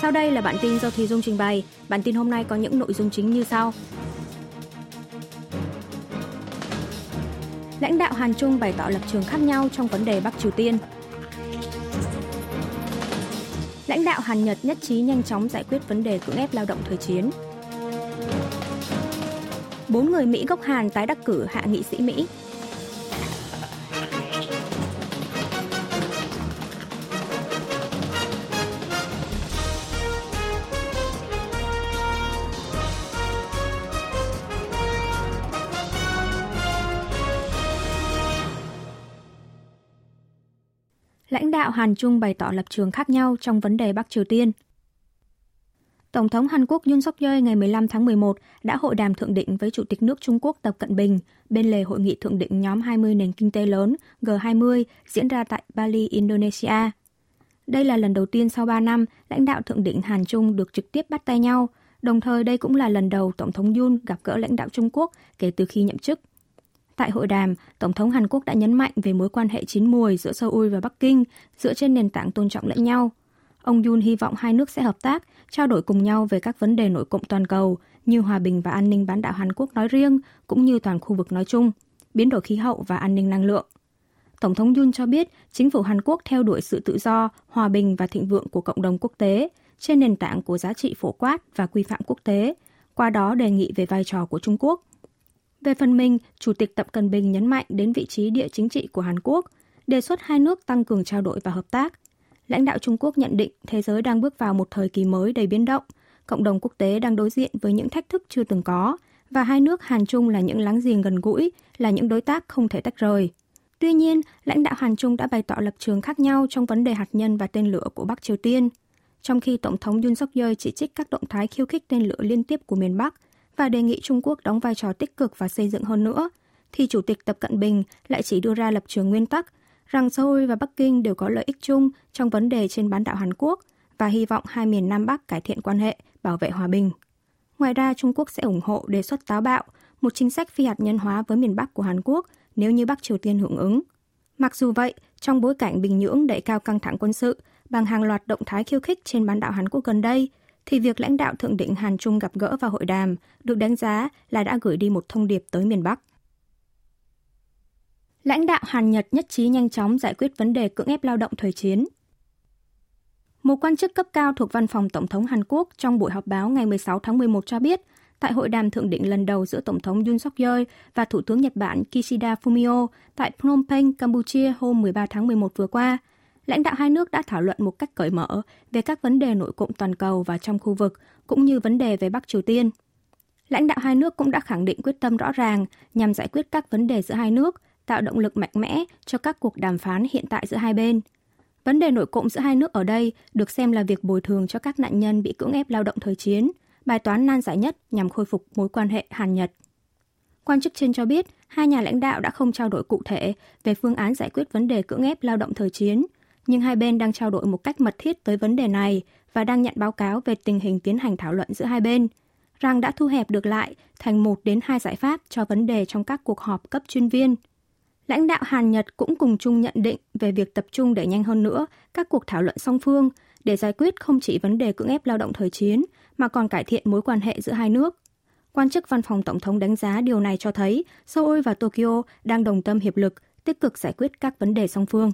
Sau đây là bản tin do Thùy Dung trình bày. Bản tin hôm nay có những nội dung chính như sau. Lãnh đạo Hàn Trung bày tỏ lập trường khác nhau trong vấn đề Bắc Triều Tiên. Lãnh đạo Hàn Nhật nhất trí nhanh chóng giải quyết vấn đề cưỡng ép lao động thời chiến. Bốn người Mỹ gốc Hàn tái đắc cử hạ nghị sĩ Mỹ. Đạo Hàn Trung bày tỏ lập trường khác nhau trong vấn đề Bắc Triều Tiên. Tổng thống Hàn Quốc Yoon suk yeol ngày 15 tháng 11 đã hội đàm thượng đỉnh với Chủ tịch nước Trung Quốc Tập Cận Bình bên lề hội nghị thượng đỉnh nhóm 20 nền kinh tế lớn G20 diễn ra tại Bali, Indonesia. Đây là lần đầu tiên sau 3 năm lãnh đạo thượng đỉnh Hàn Trung được trực tiếp bắt tay nhau, đồng thời đây cũng là lần đầu Tổng thống Yoon gặp gỡ lãnh đạo Trung Quốc kể từ khi nhậm chức. Tại hội đàm, Tổng thống Hàn Quốc đã nhấn mạnh về mối quan hệ chín mùi giữa Seoul và Bắc Kinh dựa trên nền tảng tôn trọng lẫn nhau. Ông Yun hy vọng hai nước sẽ hợp tác, trao đổi cùng nhau về các vấn đề nội cộng toàn cầu như hòa bình và an ninh bán đảo Hàn Quốc nói riêng cũng như toàn khu vực nói chung, biến đổi khí hậu và an ninh năng lượng. Tổng thống Yun cho biết chính phủ Hàn Quốc theo đuổi sự tự do, hòa bình và thịnh vượng của cộng đồng quốc tế trên nền tảng của giá trị phổ quát và quy phạm quốc tế, qua đó đề nghị về vai trò của Trung Quốc về phần mình, Chủ tịch Tập Cận Bình nhấn mạnh đến vị trí địa chính trị của Hàn Quốc, đề xuất hai nước tăng cường trao đổi và hợp tác. Lãnh đạo Trung Quốc nhận định thế giới đang bước vào một thời kỳ mới đầy biến động, cộng đồng quốc tế đang đối diện với những thách thức chưa từng có, và hai nước Hàn Trung là những láng giềng gần gũi, là những đối tác không thể tách rời. Tuy nhiên, lãnh đạo Hàn Trung đã bày tỏ lập trường khác nhau trong vấn đề hạt nhân và tên lửa của Bắc Triều Tiên. Trong khi Tổng thống Yoon suk yeol chỉ trích các động thái khiêu khích tên lửa liên tiếp của miền Bắc, và đề nghị Trung Quốc đóng vai trò tích cực và xây dựng hơn nữa, thì Chủ tịch Tập Cận Bình lại chỉ đưa ra lập trường nguyên tắc rằng Seoul và Bắc Kinh đều có lợi ích chung trong vấn đề trên bán đảo Hàn Quốc và hy vọng hai miền Nam Bắc cải thiện quan hệ, bảo vệ hòa bình. Ngoài ra, Trung Quốc sẽ ủng hộ đề xuất táo bạo một chính sách phi hạt nhân hóa với miền Bắc của Hàn Quốc nếu như Bắc Triều Tiên hưởng ứng. Mặc dù vậy, trong bối cảnh Bình Nhưỡng đẩy cao căng thẳng quân sự bằng hàng loạt động thái khiêu khích trên bán đảo Hàn Quốc gần đây, thì việc lãnh đạo thượng đỉnh Hàn Trung gặp gỡ và hội đàm được đánh giá là đã gửi đi một thông điệp tới miền Bắc. Lãnh đạo Hàn Nhật nhất trí nhanh chóng giải quyết vấn đề cưỡng ép lao động thời chiến. Một quan chức cấp cao thuộc văn phòng Tổng thống Hàn Quốc trong buổi họp báo ngày 16 tháng 11 cho biết, tại hội đàm thượng đỉnh lần đầu giữa Tổng thống Yoon suk yeol và Thủ tướng Nhật Bản Kishida Fumio tại Phnom Penh, Campuchia hôm 13 tháng 11 vừa qua, lãnh đạo hai nước đã thảo luận một cách cởi mở về các vấn đề nội cộng toàn cầu và trong khu vực, cũng như vấn đề về Bắc Triều Tiên. Lãnh đạo hai nước cũng đã khẳng định quyết tâm rõ ràng nhằm giải quyết các vấn đề giữa hai nước, tạo động lực mạnh mẽ cho các cuộc đàm phán hiện tại giữa hai bên. Vấn đề nội cộng giữa hai nước ở đây được xem là việc bồi thường cho các nạn nhân bị cưỡng ép lao động thời chiến, bài toán nan giải nhất nhằm khôi phục mối quan hệ Hàn-Nhật. Quan chức trên cho biết, hai nhà lãnh đạo đã không trao đổi cụ thể về phương án giải quyết vấn đề cưỡng ép lao động thời chiến, nhưng hai bên đang trao đổi một cách mật thiết tới vấn đề này và đang nhận báo cáo về tình hình tiến hành thảo luận giữa hai bên, rằng đã thu hẹp được lại thành một đến hai giải pháp cho vấn đề trong các cuộc họp cấp chuyên viên. Lãnh đạo Hàn Nhật cũng cùng chung nhận định về việc tập trung đẩy nhanh hơn nữa các cuộc thảo luận song phương để giải quyết không chỉ vấn đề cưỡng ép lao động thời chiến mà còn cải thiện mối quan hệ giữa hai nước. Quan chức văn phòng Tổng thống đánh giá điều này cho thấy Seoul và Tokyo đang đồng tâm hiệp lực, tích cực giải quyết các vấn đề song phương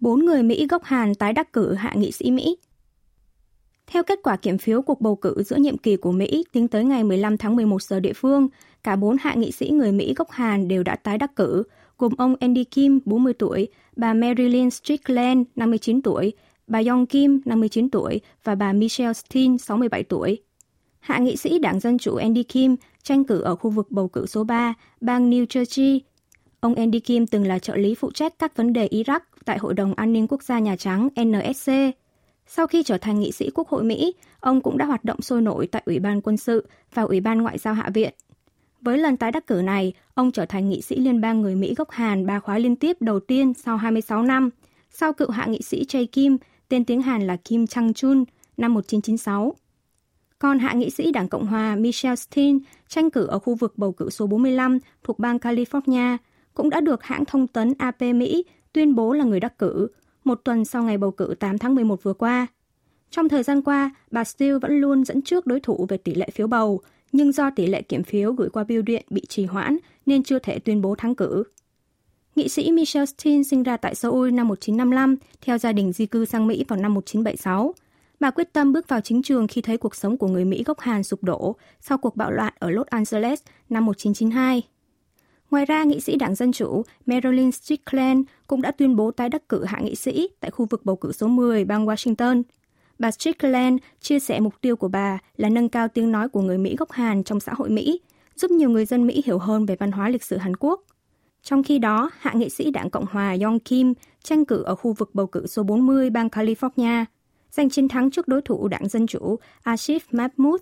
bốn người Mỹ gốc Hàn tái đắc cử hạ nghị sĩ Mỹ. Theo kết quả kiểm phiếu cuộc bầu cử giữa nhiệm kỳ của Mỹ tính tới ngày 15 tháng 11 giờ địa phương, cả bốn hạ nghị sĩ người Mỹ gốc Hàn đều đã tái đắc cử, gồm ông Andy Kim, 40 tuổi, bà Marilyn Strickland, 59 tuổi, bà Yong Kim, 59 tuổi và bà Michelle Steen, 67 tuổi. Hạ nghị sĩ Đảng Dân Chủ Andy Kim tranh cử ở khu vực bầu cử số 3, bang New Jersey. Ông Andy Kim từng là trợ lý phụ trách các vấn đề Iraq tại Hội đồng An ninh Quốc gia Nhà Trắng NSC. Sau khi trở thành nghị sĩ Quốc hội Mỹ, ông cũng đã hoạt động sôi nổi tại Ủy ban Quân sự và Ủy ban Ngoại giao Hạ viện. Với lần tái đắc cử này, ông trở thành nghị sĩ liên bang người Mỹ gốc Hàn ba khóa liên tiếp đầu tiên sau 26 năm, sau cựu hạ nghị sĩ jay Kim, tên tiếng Hàn là Kim Chang Chun, năm 1996. Còn hạ nghị sĩ Đảng Cộng hòa Michelle Steen tranh cử ở khu vực bầu cử số 45 thuộc bang California cũng đã được hãng thông tấn AP Mỹ tuyên bố là người đắc cử, một tuần sau ngày bầu cử 8 tháng 11 vừa qua. Trong thời gian qua, bà Steele vẫn luôn dẫn trước đối thủ về tỷ lệ phiếu bầu, nhưng do tỷ lệ kiểm phiếu gửi qua bưu điện bị trì hoãn nên chưa thể tuyên bố thắng cử. Nghị sĩ Michelle Stein sinh ra tại Seoul năm 1955, theo gia đình di cư sang Mỹ vào năm 1976. Bà quyết tâm bước vào chính trường khi thấy cuộc sống của người Mỹ gốc Hàn sụp đổ sau cuộc bạo loạn ở Los Angeles năm 1992. Ngoài ra, nghị sĩ Đảng Dân Chủ Marilyn Strickland cũng đã tuyên bố tái đắc cử hạ nghị sĩ tại khu vực bầu cử số 10 bang Washington. Bà Strickland chia sẻ mục tiêu của bà là nâng cao tiếng nói của người Mỹ gốc Hàn trong xã hội Mỹ, giúp nhiều người dân Mỹ hiểu hơn về văn hóa lịch sử Hàn Quốc. Trong khi đó, hạ nghị sĩ Đảng Cộng hòa Yong Kim tranh cử ở khu vực bầu cử số 40 bang California, giành chiến thắng trước đối thủ Đảng Dân Chủ Asif Mahmood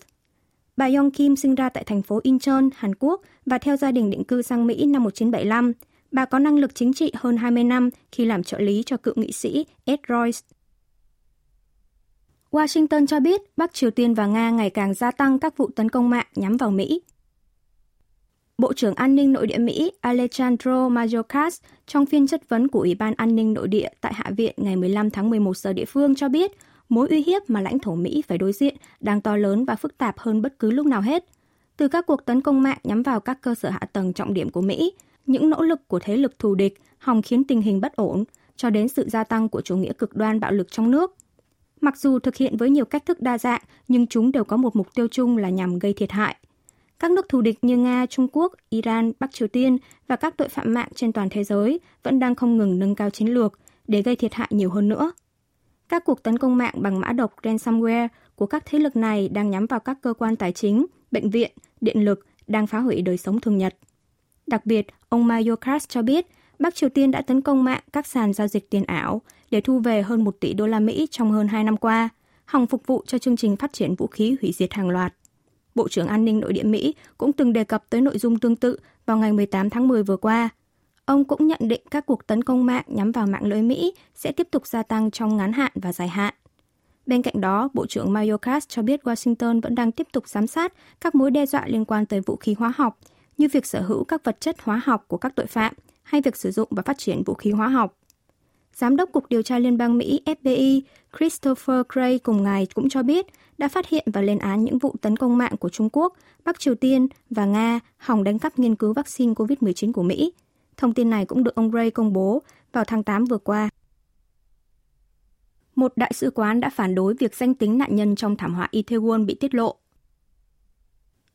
Bà Yong Kim sinh ra tại thành phố Incheon, Hàn Quốc và theo gia đình định cư sang Mỹ năm 1975. Bà có năng lực chính trị hơn 20 năm khi làm trợ lý cho cựu nghị sĩ Ed Royce. Washington cho biết Bắc Triều Tiên và Nga ngày càng gia tăng các vụ tấn công mạng nhắm vào Mỹ. Bộ trưởng An ninh Nội địa Mỹ Alejandro Mayorkas trong phiên chất vấn của Ủy ban An ninh Nội địa tại Hạ viện ngày 15 tháng 11 giờ địa phương cho biết mối uy hiếp mà lãnh thổ Mỹ phải đối diện đang to lớn và phức tạp hơn bất cứ lúc nào hết. Từ các cuộc tấn công mạng nhắm vào các cơ sở hạ tầng trọng điểm của Mỹ, những nỗ lực của thế lực thù địch hòng khiến tình hình bất ổn, cho đến sự gia tăng của chủ nghĩa cực đoan bạo lực trong nước. Mặc dù thực hiện với nhiều cách thức đa dạng, nhưng chúng đều có một mục tiêu chung là nhằm gây thiệt hại. Các nước thù địch như Nga, Trung Quốc, Iran, Bắc Triều Tiên và các tội phạm mạng trên toàn thế giới vẫn đang không ngừng nâng cao chiến lược để gây thiệt hại nhiều hơn nữa. Các cuộc tấn công mạng bằng mã độc ransomware của các thế lực này đang nhắm vào các cơ quan tài chính, bệnh viện, điện lực, đang phá hủy đời sống thường nhật. Đặc biệt, ông Mayorkas cho biết Bắc Triều Tiên đã tấn công mạng các sàn giao dịch tiền ảo để thu về hơn 1 tỷ đô la Mỹ trong hơn 2 năm qua, hòng phục vụ cho chương trình phát triển vũ khí hủy diệt hàng loạt. Bộ trưởng An ninh Nội địa Mỹ cũng từng đề cập tới nội dung tương tự vào ngày 18 tháng 10 vừa qua – Ông cũng nhận định các cuộc tấn công mạng nhắm vào mạng lưới Mỹ sẽ tiếp tục gia tăng trong ngắn hạn và dài hạn. Bên cạnh đó, Bộ trưởng Mayorkas cho biết Washington vẫn đang tiếp tục giám sát các mối đe dọa liên quan tới vũ khí hóa học, như việc sở hữu các vật chất hóa học của các tội phạm hay việc sử dụng và phát triển vũ khí hóa học. Giám đốc Cục Điều tra Liên bang Mỹ FBI Christopher Gray cùng ngày cũng cho biết đã phát hiện và lên án những vụ tấn công mạng của Trung Quốc, Bắc Triều Tiên và Nga hòng đánh cắp nghiên cứu vaccine COVID-19 của Mỹ Thông tin này cũng được ông Ray công bố vào tháng 8 vừa qua. Một đại sứ quán đã phản đối việc danh tính nạn nhân trong thảm họa Itaewon bị tiết lộ.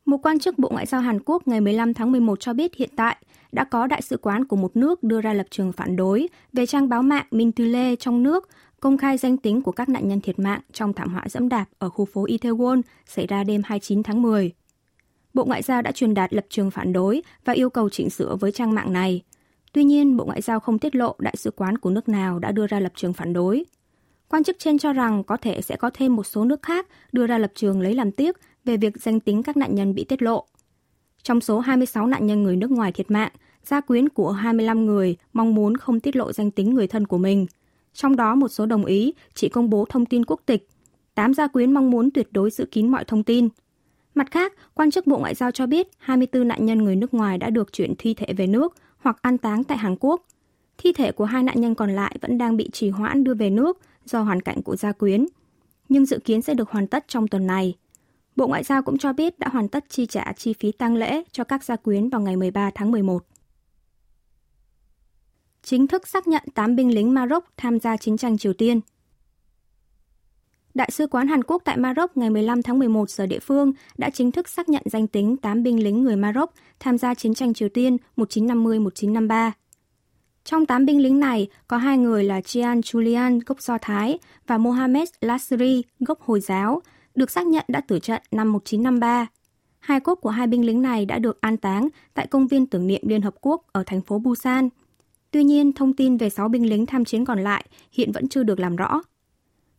Một quan chức Bộ Ngoại giao Hàn Quốc ngày 15 tháng 11 cho biết hiện tại đã có đại sứ quán của một nước đưa ra lập trường phản đối về trang báo mạng Mintule trong nước công khai danh tính của các nạn nhân thiệt mạng trong thảm họa dẫm đạp ở khu phố Itaewon xảy ra đêm 29 tháng 10. Bộ Ngoại giao đã truyền đạt lập trường phản đối và yêu cầu chỉnh sửa với trang mạng này. Tuy nhiên, Bộ Ngoại giao không tiết lộ đại sứ quán của nước nào đã đưa ra lập trường phản đối. Quan chức trên cho rằng có thể sẽ có thêm một số nước khác đưa ra lập trường lấy làm tiếc về việc danh tính các nạn nhân bị tiết lộ. Trong số 26 nạn nhân người nước ngoài thiệt mạng, gia quyến của 25 người mong muốn không tiết lộ danh tính người thân của mình. Trong đó một số đồng ý chỉ công bố thông tin quốc tịch. 8 gia quyến mong muốn tuyệt đối giữ kín mọi thông tin. Mặt khác, quan chức Bộ Ngoại giao cho biết 24 nạn nhân người nước ngoài đã được chuyển thi thể về nước hoặc an táng tại Hàn Quốc. Thi thể của hai nạn nhân còn lại vẫn đang bị trì hoãn đưa về nước do hoàn cảnh của gia quyến, nhưng dự kiến sẽ được hoàn tất trong tuần này. Bộ Ngoại giao cũng cho biết đã hoàn tất chi trả chi phí tang lễ cho các gia quyến vào ngày 13 tháng 11. Chính thức xác nhận 8 binh lính Maroc tham gia chiến tranh Triều Tiên – Đại sứ quán Hàn Quốc tại Maroc ngày 15 tháng 11 giờ địa phương đã chính thức xác nhận danh tính 8 binh lính người Maroc tham gia chiến tranh Triều Tiên 1950-1953. Trong 8 binh lính này có hai người là Chian Julian gốc Do Thái và Mohamed Lasri gốc Hồi giáo, được xác nhận đã tử trận năm 1953. Hai cốt của hai binh lính này đã được an táng tại công viên tưởng niệm Liên Hợp Quốc ở thành phố Busan. Tuy nhiên, thông tin về 6 binh lính tham chiến còn lại hiện vẫn chưa được làm rõ.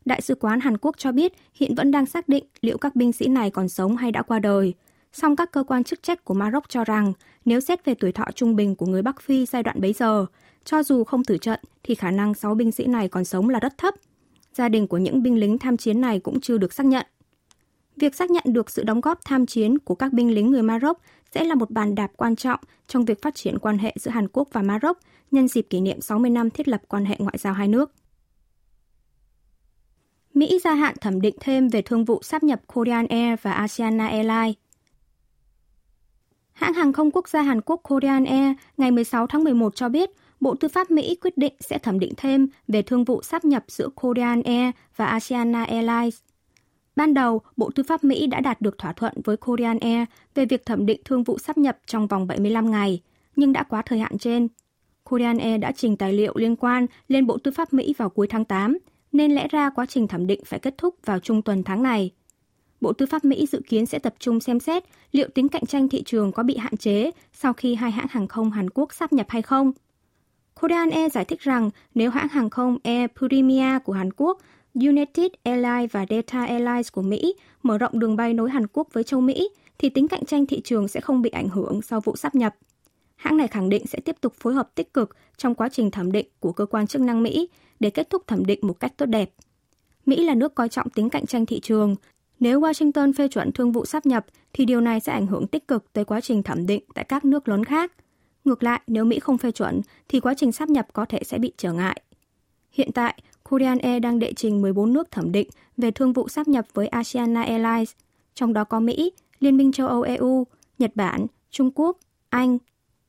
Đại sứ quán Hàn Quốc cho biết hiện vẫn đang xác định liệu các binh sĩ này còn sống hay đã qua đời. Song các cơ quan chức trách của Maroc cho rằng nếu xét về tuổi thọ trung bình của người Bắc Phi giai đoạn bấy giờ, cho dù không tử trận thì khả năng 6 binh sĩ này còn sống là rất thấp. Gia đình của những binh lính tham chiến này cũng chưa được xác nhận. Việc xác nhận được sự đóng góp tham chiến của các binh lính người Maroc sẽ là một bàn đạp quan trọng trong việc phát triển quan hệ giữa Hàn Quốc và Maroc nhân dịp kỷ niệm 60 năm thiết lập quan hệ ngoại giao hai nước. Mỹ gia hạn thẩm định thêm về thương vụ sáp nhập Korean Air và Asiana Airlines. Hãng hàng không quốc gia Hàn Quốc Korean Air ngày 16 tháng 11 cho biết Bộ Tư pháp Mỹ quyết định sẽ thẩm định thêm về thương vụ sáp nhập giữa Korean Air và Asiana Airlines. Ban đầu, Bộ Tư pháp Mỹ đã đạt được thỏa thuận với Korean Air về việc thẩm định thương vụ sáp nhập trong vòng 75 ngày, nhưng đã quá thời hạn trên. Korean Air đã trình tài liệu liên quan lên Bộ Tư pháp Mỹ vào cuối tháng 8, nên lẽ ra quá trình thẩm định phải kết thúc vào trung tuần tháng này. Bộ Tư pháp Mỹ dự kiến sẽ tập trung xem xét liệu tính cạnh tranh thị trường có bị hạn chế sau khi hai hãng hàng không Hàn Quốc sáp nhập hay không. Korean Air giải thích rằng nếu hãng hàng không Air Premier của Hàn Quốc, United Airlines và Delta Airlines của Mỹ mở rộng đường bay nối Hàn Quốc với châu Mỹ, thì tính cạnh tranh thị trường sẽ không bị ảnh hưởng sau vụ sáp nhập. Hãng này khẳng định sẽ tiếp tục phối hợp tích cực trong quá trình thẩm định của cơ quan chức năng Mỹ để kết thúc thẩm định một cách tốt đẹp. Mỹ là nước coi trọng tính cạnh tranh thị trường. Nếu Washington phê chuẩn thương vụ sắp nhập, thì điều này sẽ ảnh hưởng tích cực tới quá trình thẩm định tại các nước lớn khác. Ngược lại, nếu Mỹ không phê chuẩn, thì quá trình sắp nhập có thể sẽ bị trở ngại. Hiện tại, Korean Air đang đệ trình 14 nước thẩm định về thương vụ sáp nhập với Asiana Airlines, trong đó có Mỹ, Liên minh châu Âu EU, Nhật Bản, Trung Quốc, Anh.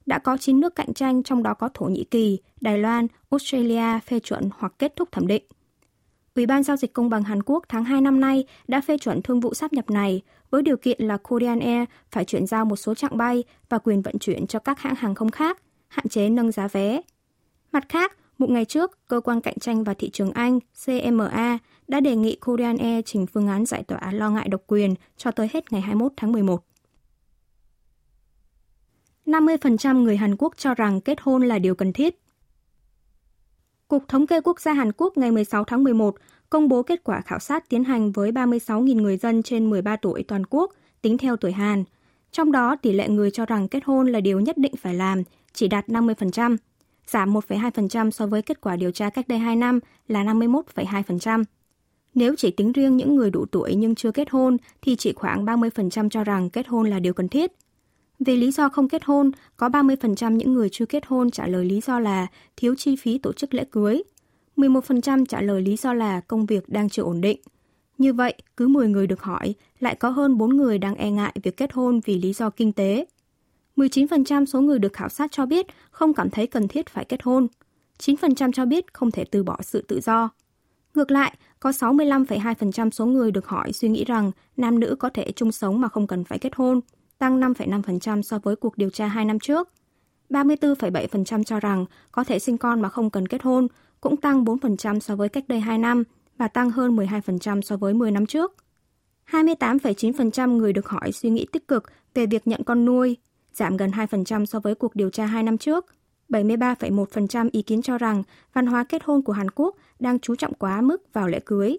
Đã có 9 nước cạnh tranh trong đó có Thổ Nhĩ Kỳ, Đài Loan, Australia phê chuẩn hoặc kết thúc thẩm định. Ủy ban Giao dịch Công bằng Hàn Quốc tháng 2 năm nay đã phê chuẩn thương vụ sáp nhập này với điều kiện là Korean Air phải chuyển giao một số chặng bay và quyền vận chuyển cho các hãng hàng không khác, hạn chế nâng giá vé. Mặt khác, một ngày trước, Cơ quan Cạnh tranh và Thị trường Anh CMA đã đề nghị Korean Air trình phương án giải tỏa lo ngại độc quyền cho tới hết ngày 21 tháng 11. 50% người Hàn Quốc cho rằng kết hôn là điều cần thiết. Cục Thống kê Quốc gia Hàn Quốc ngày 16 tháng 11 công bố kết quả khảo sát tiến hành với 36.000 người dân trên 13 tuổi toàn quốc tính theo tuổi Hàn. Trong đó, tỷ lệ người cho rằng kết hôn là điều nhất định phải làm chỉ đạt 50%, giảm 1,2% so với kết quả điều tra cách đây 2 năm là 51,2%. Nếu chỉ tính riêng những người đủ tuổi nhưng chưa kết hôn thì chỉ khoảng 30% cho rằng kết hôn là điều cần thiết. Về lý do không kết hôn, có 30% những người chưa kết hôn trả lời lý do là thiếu chi phí tổ chức lễ cưới. 11% trả lời lý do là công việc đang chưa ổn định. Như vậy, cứ 10 người được hỏi, lại có hơn 4 người đang e ngại việc kết hôn vì lý do kinh tế. 19% số người được khảo sát cho biết không cảm thấy cần thiết phải kết hôn. 9% cho biết không thể từ bỏ sự tự do. Ngược lại, có 65,2% số người được hỏi suy nghĩ rằng nam nữ có thể chung sống mà không cần phải kết hôn, tăng 5,5% so với cuộc điều tra 2 năm trước. 34,7% cho rằng có thể sinh con mà không cần kết hôn, cũng tăng 4% so với cách đây 2 năm và tăng hơn 12% so với 10 năm trước. 28,9% người được hỏi suy nghĩ tích cực về việc nhận con nuôi, giảm gần 2% so với cuộc điều tra 2 năm trước. 73,1% ý kiến cho rằng văn hóa kết hôn của Hàn Quốc đang chú trọng quá mức vào lễ cưới.